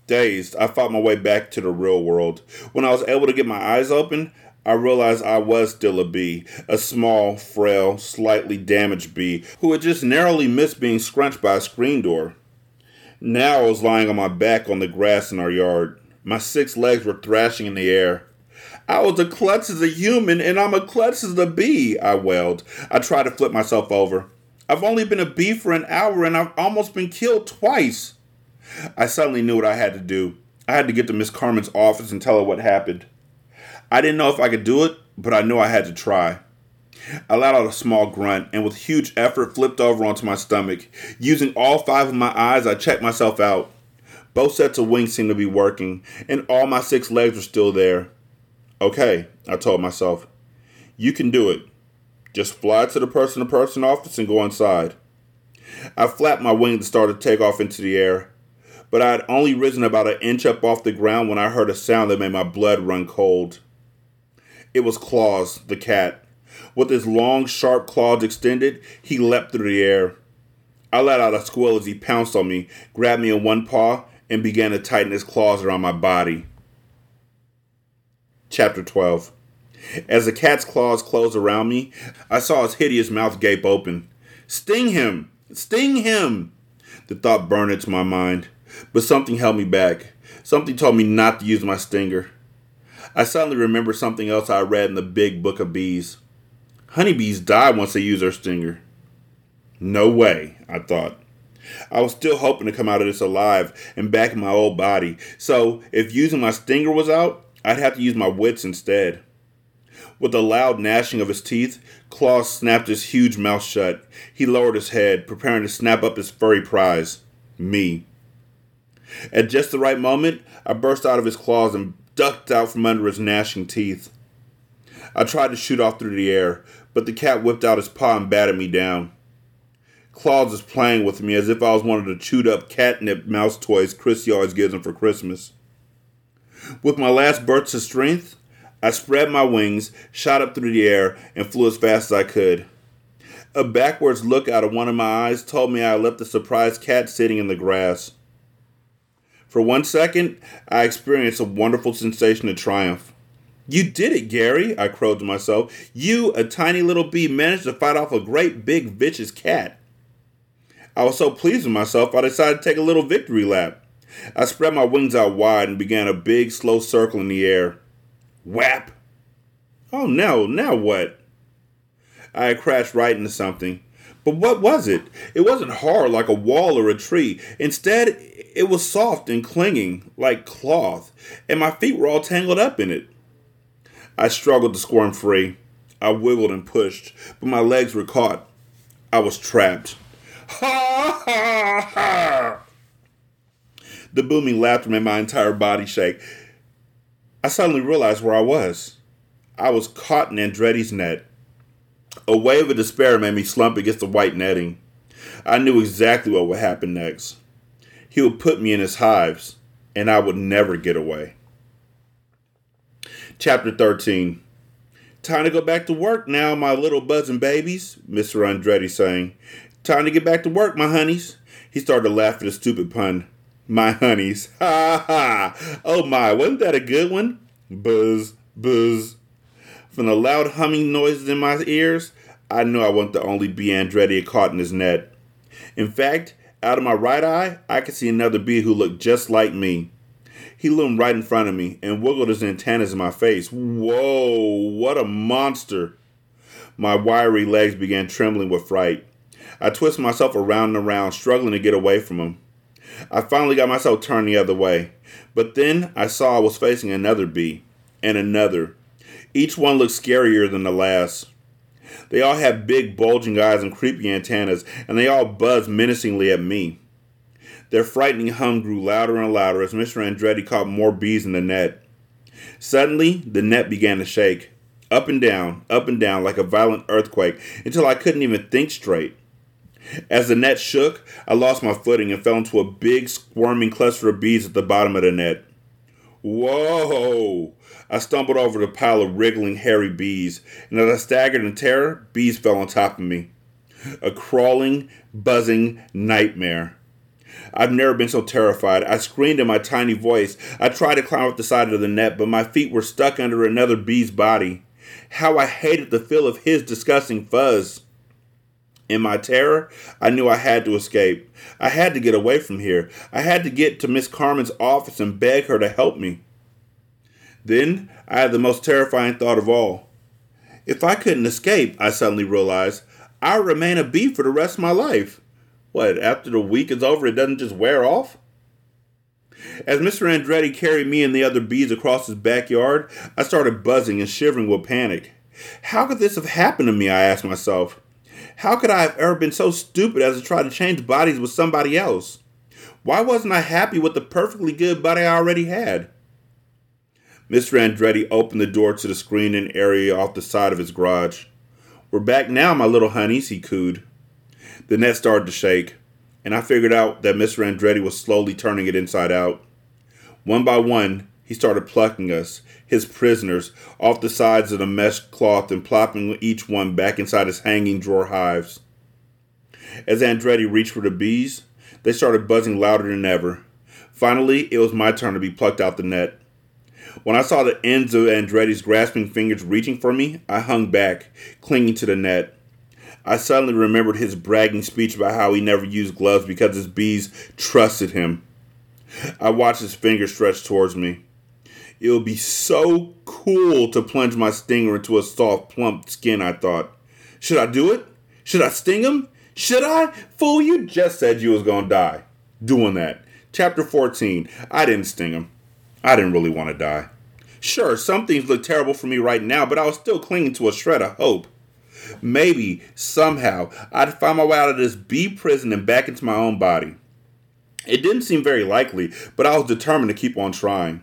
S1: Dazed, I fought my way back to the real world. When I was able to get my eyes open, I realized I was still a bee, a small, frail, slightly damaged bee who had just narrowly missed being scrunched by a screen door. Now I was lying on my back on the grass in our yard. My six legs were thrashing in the air. I was a klutz as a human, and I'm a klutz as a bee, I wailed. I tried to flip myself over. I've only been a bee for an hour, and I've almost been killed twice. I suddenly knew what I had to do. I had to get to Miss Carmen's office and tell her what happened. I didn't know if I could do it, but I knew I had to try. I let out a small grunt and with huge effort flipped over onto my stomach. Using all five of my eyes, I checked myself out. Both sets of wings seemed to be working, and all my six legs were still there. Okay, I told myself. You can do it. Just fly to the person to person office and go inside. I flapped my wings and started to take off into the air but I had only risen about an inch up off the ground when I heard a sound that made my blood run cold. It was Claus, the cat. With his long, sharp claws extended, he leapt through the air. I let out a squeal as he pounced on me, grabbed me in one paw, and began to tighten his claws around my body. Chapter 12 As the cat's claws closed around me, I saw his hideous mouth gape open. Sting him! Sting him! The thought burned into my mind, but something held me back. Something told me not to use my stinger. I suddenly remembered something else I read in the big book of bees. Honeybees die once they use their stinger. No way, I thought. I was still hoping to come out of this alive and back in my old body, so if using my stinger was out, I'd have to use my wits instead. With a loud gnashing of his teeth, Claus snapped his huge mouth shut. He lowered his head, preparing to snap up his furry prize me. At just the right moment, I burst out of his claws and ducked out from under his gnashing teeth. I tried to shoot off through the air, but the cat whipped out his paw and batted me down. Claus was playing with me as if I was one of the chewed up catnip mouse toys Chrissy always gives him for Christmas. With my last burst of strength, I spread my wings, shot up through the air, and flew as fast as I could. A backwards look out of one of my eyes told me I left the surprised cat sitting in the grass. For one second, I experienced a wonderful sensation of triumph. You did it, Gary, I crowed to myself. You, a tiny little bee, managed to fight off a great big vicious cat. I was so pleased with myself, I decided to take a little victory lap. I spread my wings out wide and began a big, slow circle in the air. Whap! Oh no, now what? I had crashed right into something. But what was it? It wasn't hard like a wall or a tree. Instead, it was soft and clinging like cloth, and my feet were all tangled up in it. I struggled to squirm free. I wiggled and pushed, but my legs were caught. I was trapped. Ha ha ha! The booming laughter made my entire body shake. I suddenly realized where I was. I was caught in Andretti's net. A wave of despair made me slump against the white netting. I knew exactly what would happen next. He would put me in his hives, and I would never get away. Chapter 13 Time to go back to work now, my little buzzing babies, Mr. Andretti sang. Time to get back to work, my honeys. He started to laugh at the stupid pun. My honeys. <laughs> Ha ha. Oh my, wasn't that a good one? Buzz, buzz. From the loud humming noises in my ears, I knew I wasn't the only bee Andretti caught in his net. In fact, out of my right eye, I could see another bee who looked just like me. He loomed right in front of me and wiggled his antennas in my face. Whoa, what a monster! My wiry legs began trembling with fright. I twisted myself around and around, struggling to get away from him. I finally got myself turned the other way, but then I saw I was facing another bee, and another. Each one looked scarier than the last. They all had big, bulging eyes and creepy antennas, and they all buzzed menacingly at me. Their frightening hum grew louder and louder as Mr. Andretti caught more bees in the net. Suddenly, the net began to shake, up and down, up and down, like a violent earthquake, until I couldn't even think straight. As the net shook, I lost my footing and fell into a big squirming cluster of bees at the bottom of the net. Whoa! I stumbled over the pile of wriggling, hairy bees, and as I staggered in terror, bees fell on top of me. A crawling, buzzing nightmare. I've never been so terrified. I screamed in my tiny voice. I tried to climb up the side of the net, but my feet were stuck under another bee's body. How I hated the feel of his disgusting fuzz. In my terror, I knew I had to escape. I had to get away from here. I had to get to Miss Carmen's office and beg her to help me. Then I had the most terrifying thought of all. If I couldn't escape, I suddenly realized, I'd remain a bee for the rest of my life. What, after the week is over, it doesn't just wear off? As Mr. Andretti carried me and the other bees across his backyard, I started buzzing and shivering with panic. How could this have happened to me? I asked myself. How could I have ever been so stupid as to try to change bodies with somebody else? Why wasn't I happy with the perfectly good body I already had? Mr. Andretti opened the door to the screened-in area off the side of his garage. We're back now, my little honeys, he cooed. The net started to shake, and I figured out that Mr. Andretti was slowly turning it inside out. One by one, he started plucking us, his prisoners, off the sides of the mesh cloth and plopping each one back inside his hanging drawer hives. As Andretti reached for the bees, they started buzzing louder than ever. Finally, it was my turn to be plucked out the net. When I saw the ends of Andretti's grasping fingers reaching for me, I hung back, clinging to the net. I suddenly remembered his bragging speech about how he never used gloves because his bees trusted him. I watched his fingers stretch towards me. It would be so cool to plunge my stinger into a soft, plump skin, I thought. Should I do it? Should I sting him? Should I? Fool, you just said you was gonna die. Doing that. Chapter 14. I didn't sting him. I didn't really want to die. Sure, some things look terrible for me right now, but I was still clinging to a shred of hope. Maybe, somehow, I'd find my way out of this bee prison and back into my own body. It didn't seem very likely, but I was determined to keep on trying.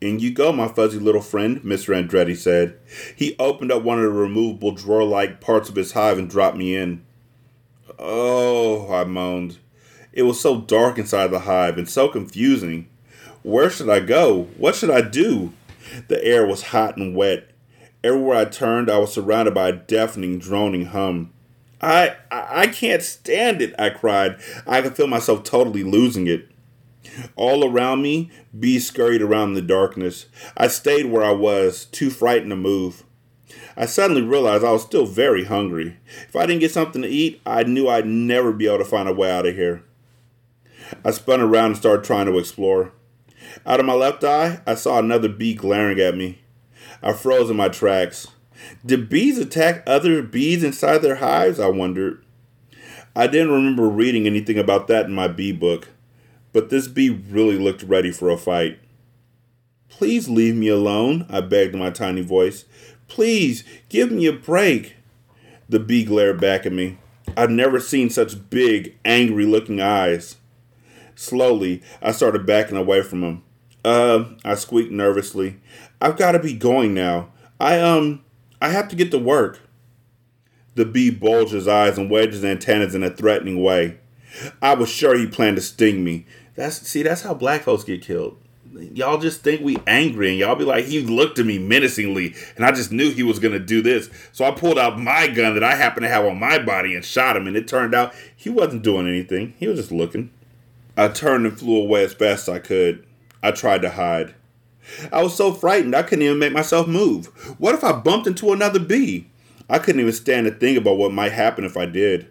S1: In you go, my fuzzy little friend, Mr. Andretti said. He opened up one of the removable drawer like parts of his hive and dropped me in. Oh, I moaned. It was so dark inside the hive and so confusing. Where should I go? What should I do? The air was hot and wet. Everywhere I turned, I was surrounded by a deafening, droning hum. I, I, I can't stand it, I cried. I could feel myself totally losing it. All around me, bees scurried around in the darkness. I stayed where I was, too frightened to move. I suddenly realized I was still very hungry. If I didn't get something to eat, I knew I'd never be able to find a way out of here. I spun around and started trying to explore. Out of my left eye, I saw another bee glaring at me. I froze in my tracks. Did bees attack other bees inside their hives? I wondered. I didn't remember reading anything about that in my bee book but this bee really looked ready for a fight. Please leave me alone, I begged in my tiny voice. Please, give me a break. The bee glared back at me. I'd never seen such big, angry looking eyes. Slowly, I started backing away from him. Uh, I squeaked nervously. I've got to be going now. I, um, I have to get to work. The bee bulged his eyes and wedged his antennas in a threatening way. I was sure he planned to sting me. That's see, that's how black folks get killed. Y'all just think we angry and y'all be like, he looked at me menacingly, and I just knew he was gonna do this. So I pulled out my gun that I happen to have on my body and shot him, and it turned out he wasn't doing anything. He was just looking. I turned and flew away as fast as I could. I tried to hide. I was so frightened I couldn't even make myself move. What if I bumped into another bee? I couldn't even stand to think about what might happen if I did.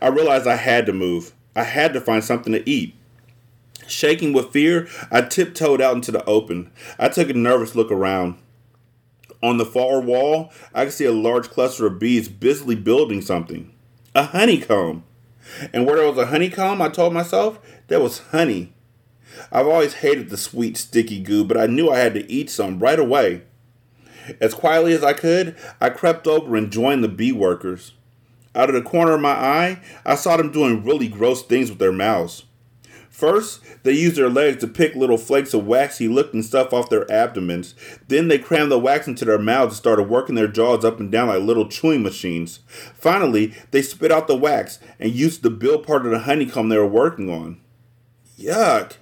S1: I realized I had to move. I had to find something to eat. Shaking with fear, I tiptoed out into the open. I took a nervous look around. On the far wall, I could see a large cluster of bees busily building something a honeycomb. And where there was a honeycomb, I told myself, there was honey. I've always hated the sweet, sticky goo, but I knew I had to eat some right away. As quietly as I could, I crept over and joined the bee workers. Out of the corner of my eye, I saw them doing really gross things with their mouths. First, they used their legs to pick little flakes of waxy looking stuff off their abdomens. Then they crammed the wax into their mouths and started working their jaws up and down like little chewing machines. Finally, they spit out the wax and used the bill part of the honeycomb they were working on. Yuck.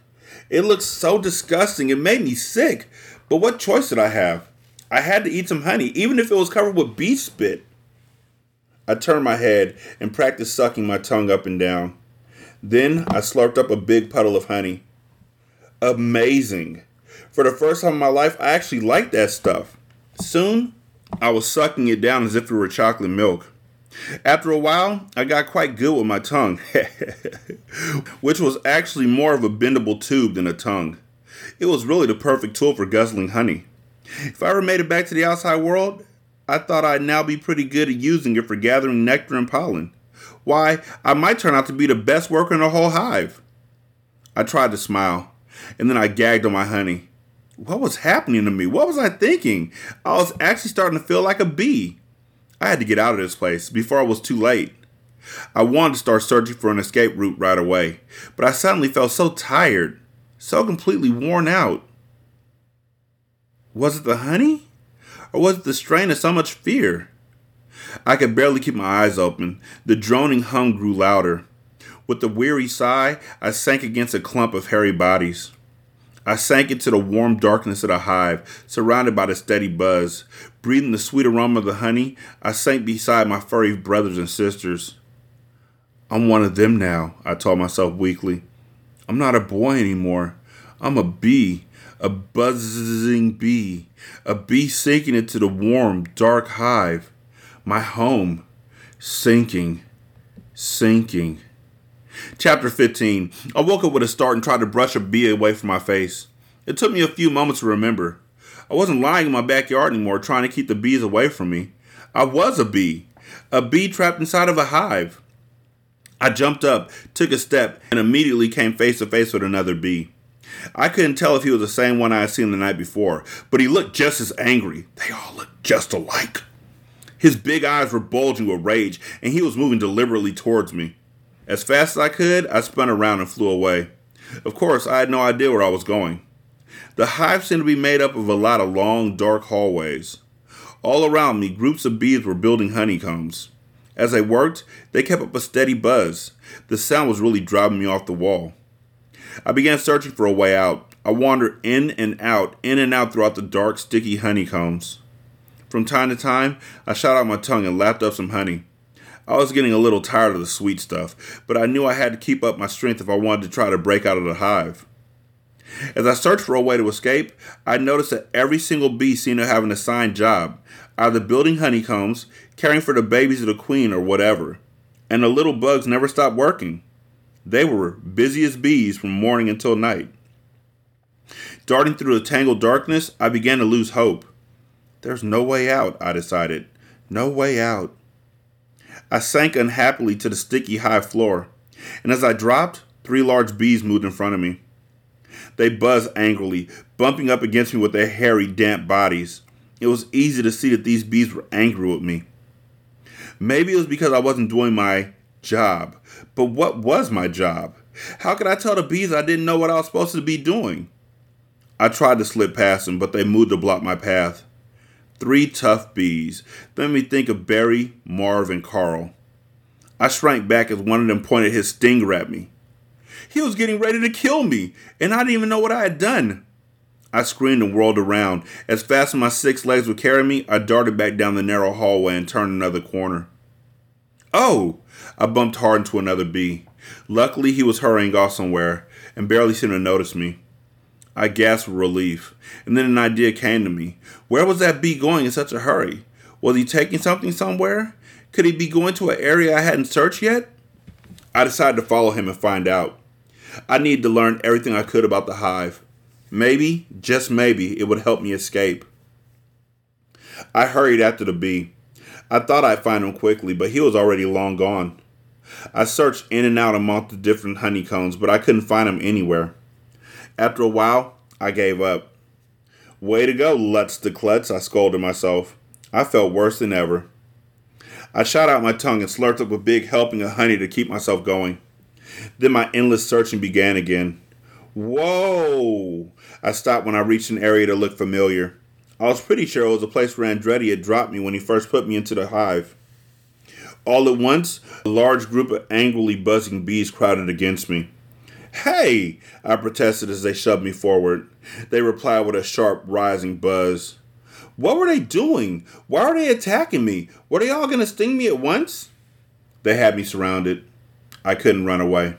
S1: It looked so disgusting. It made me sick. But what choice did I have? I had to eat some honey, even if it was covered with bee spit. I turned my head and practiced sucking my tongue up and down. Then I slurped up a big puddle of honey. Amazing. For the first time in my life, I actually liked that stuff. Soon, I was sucking it down as if it were chocolate milk. After a while, I got quite good with my tongue, <laughs> which was actually more of a bendable tube than a tongue. It was really the perfect tool for guzzling honey. If I ever made it back to the outside world, I thought I'd now be pretty good at using it for gathering nectar and pollen. Why, I might turn out to be the best worker in the whole hive. I tried to smile, and then I gagged on my honey. What was happening to me? What was I thinking? I was actually starting to feel like a bee. I had to get out of this place before it was too late. I wanted to start searching for an escape route right away, but I suddenly felt so tired, so completely worn out. Was it the honey? Or was it the strain of so much fear? I could barely keep my eyes open. The droning hum grew louder. With a weary sigh, I sank against a clump of hairy bodies. I sank into the warm darkness of the hive, surrounded by the steady buzz. Breathing the sweet aroma of the honey, I sank beside my furry brothers and sisters. I'm one of them now, I told myself weakly. I'm not a boy anymore. I'm a bee, a buzzing bee, a bee sinking into the warm, dark hive. My home, sinking, sinking. Chapter 15. I woke up with a start and tried to brush a bee away from my face. It took me a few moments to remember. I wasn't lying in my backyard anymore trying to keep the bees away from me. I was a bee, a bee trapped inside of a hive. I jumped up, took a step, and immediately came face to face with another bee. I couldn't tell if he was the same one I had seen the night before, but he looked just as angry. They all looked just alike. His big eyes were bulging with rage, and he was moving deliberately towards me. As fast as I could, I spun around and flew away. Of course, I had no idea where I was going. The hive seemed to be made up of a lot of long, dark hallways. All around me, groups of bees were building honeycombs. As they worked, they kept up a steady buzz. The sound was really driving me off the wall. I began searching for a way out. I wandered in and out, in and out throughout the dark, sticky honeycombs. From time to time, I shot out my tongue and lapped up some honey. I was getting a little tired of the sweet stuff, but I knew I had to keep up my strength if I wanted to try to break out of the hive. As I searched for a way to escape, I noticed that every single bee seemed to have an assigned job, either building honeycombs, caring for the babies of the queen, or whatever. And the little bugs never stopped working. They were busy as bees from morning until night. Darting through the tangled darkness, I began to lose hope. There's no way out, I decided. No way out. I sank unhappily to the sticky high floor, and as I dropped, three large bees moved in front of me. They buzzed angrily, bumping up against me with their hairy, damp bodies. It was easy to see that these bees were angry with me. Maybe it was because I wasn't doing my job. But what was my job? How could I tell the bees I didn't know what I was supposed to be doing? I tried to slip past them, but they moved to block my path. Three tough bees. Let me think of Barry, Marv, and Carl. I shrank back as one of them pointed his stinger at me. He was getting ready to kill me, and I didn't even know what I had done. I screamed and whirled around. As fast as my six legs would carry me, I darted back down the narrow hallway and turned another corner. Oh! I bumped hard into another bee. Luckily, he was hurrying off somewhere and barely seemed to notice me. I gasped relief, and then an idea came to me. Where was that bee going in such a hurry? Was he taking something somewhere? Could he be going to an area I hadn't searched yet? I decided to follow him and find out. I needed to learn everything I could about the hive. Maybe, just maybe, it would help me escape. I hurried after the bee. I thought I'd find him quickly, but he was already long gone. I searched in and out among the different honeycombs, but I couldn't find him anywhere. After a while, I gave up. Way to go, Lutz the Klutz, I scolded myself. I felt worse than ever. I shot out my tongue and slurped up a big helping of honey to keep myself going. Then my endless searching began again. Whoa! I stopped when I reached an area that looked familiar. I was pretty sure it was the place where Andretti had dropped me when he first put me into the hive. All at once, a large group of angrily buzzing bees crowded against me. Hey! I protested as they shoved me forward. They replied with a sharp, rising buzz. What were they doing? Why were they attacking me? Were they all going to sting me at once? They had me surrounded. I couldn't run away.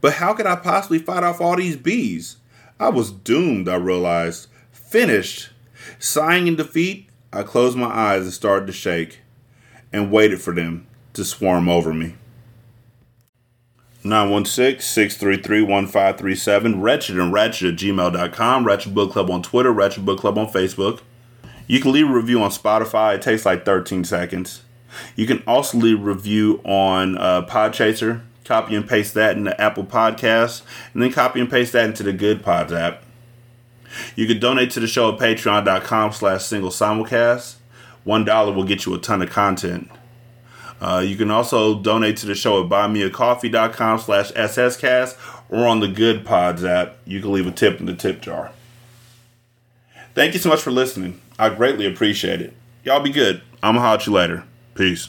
S1: But how could I possibly fight off all these bees? I was doomed, I realized. Finished. Sighing in defeat, I closed my eyes and started to shake and waited for them to swarm over me. 916-633-1537, wretched and ratchet at gmail.com, Ratchet Book Club on Twitter, Ratchet Book Club on Facebook. You can leave a review on Spotify. It takes like 13 seconds. You can also leave a review on uh, Podchaser. Copy and paste that into Apple Podcasts, and then copy and paste that into the Goodpods app. You can donate to the show at patreon.com slash single simulcast. One dollar will get you a ton of content. Uh, you can also donate to the show at buymeacoffee.com slash sscast or on the Goodpods app. You can leave a tip in the tip jar. Thank you so much for listening. I greatly appreciate it. Y'all be good. I'm going to holler at you later. Peace.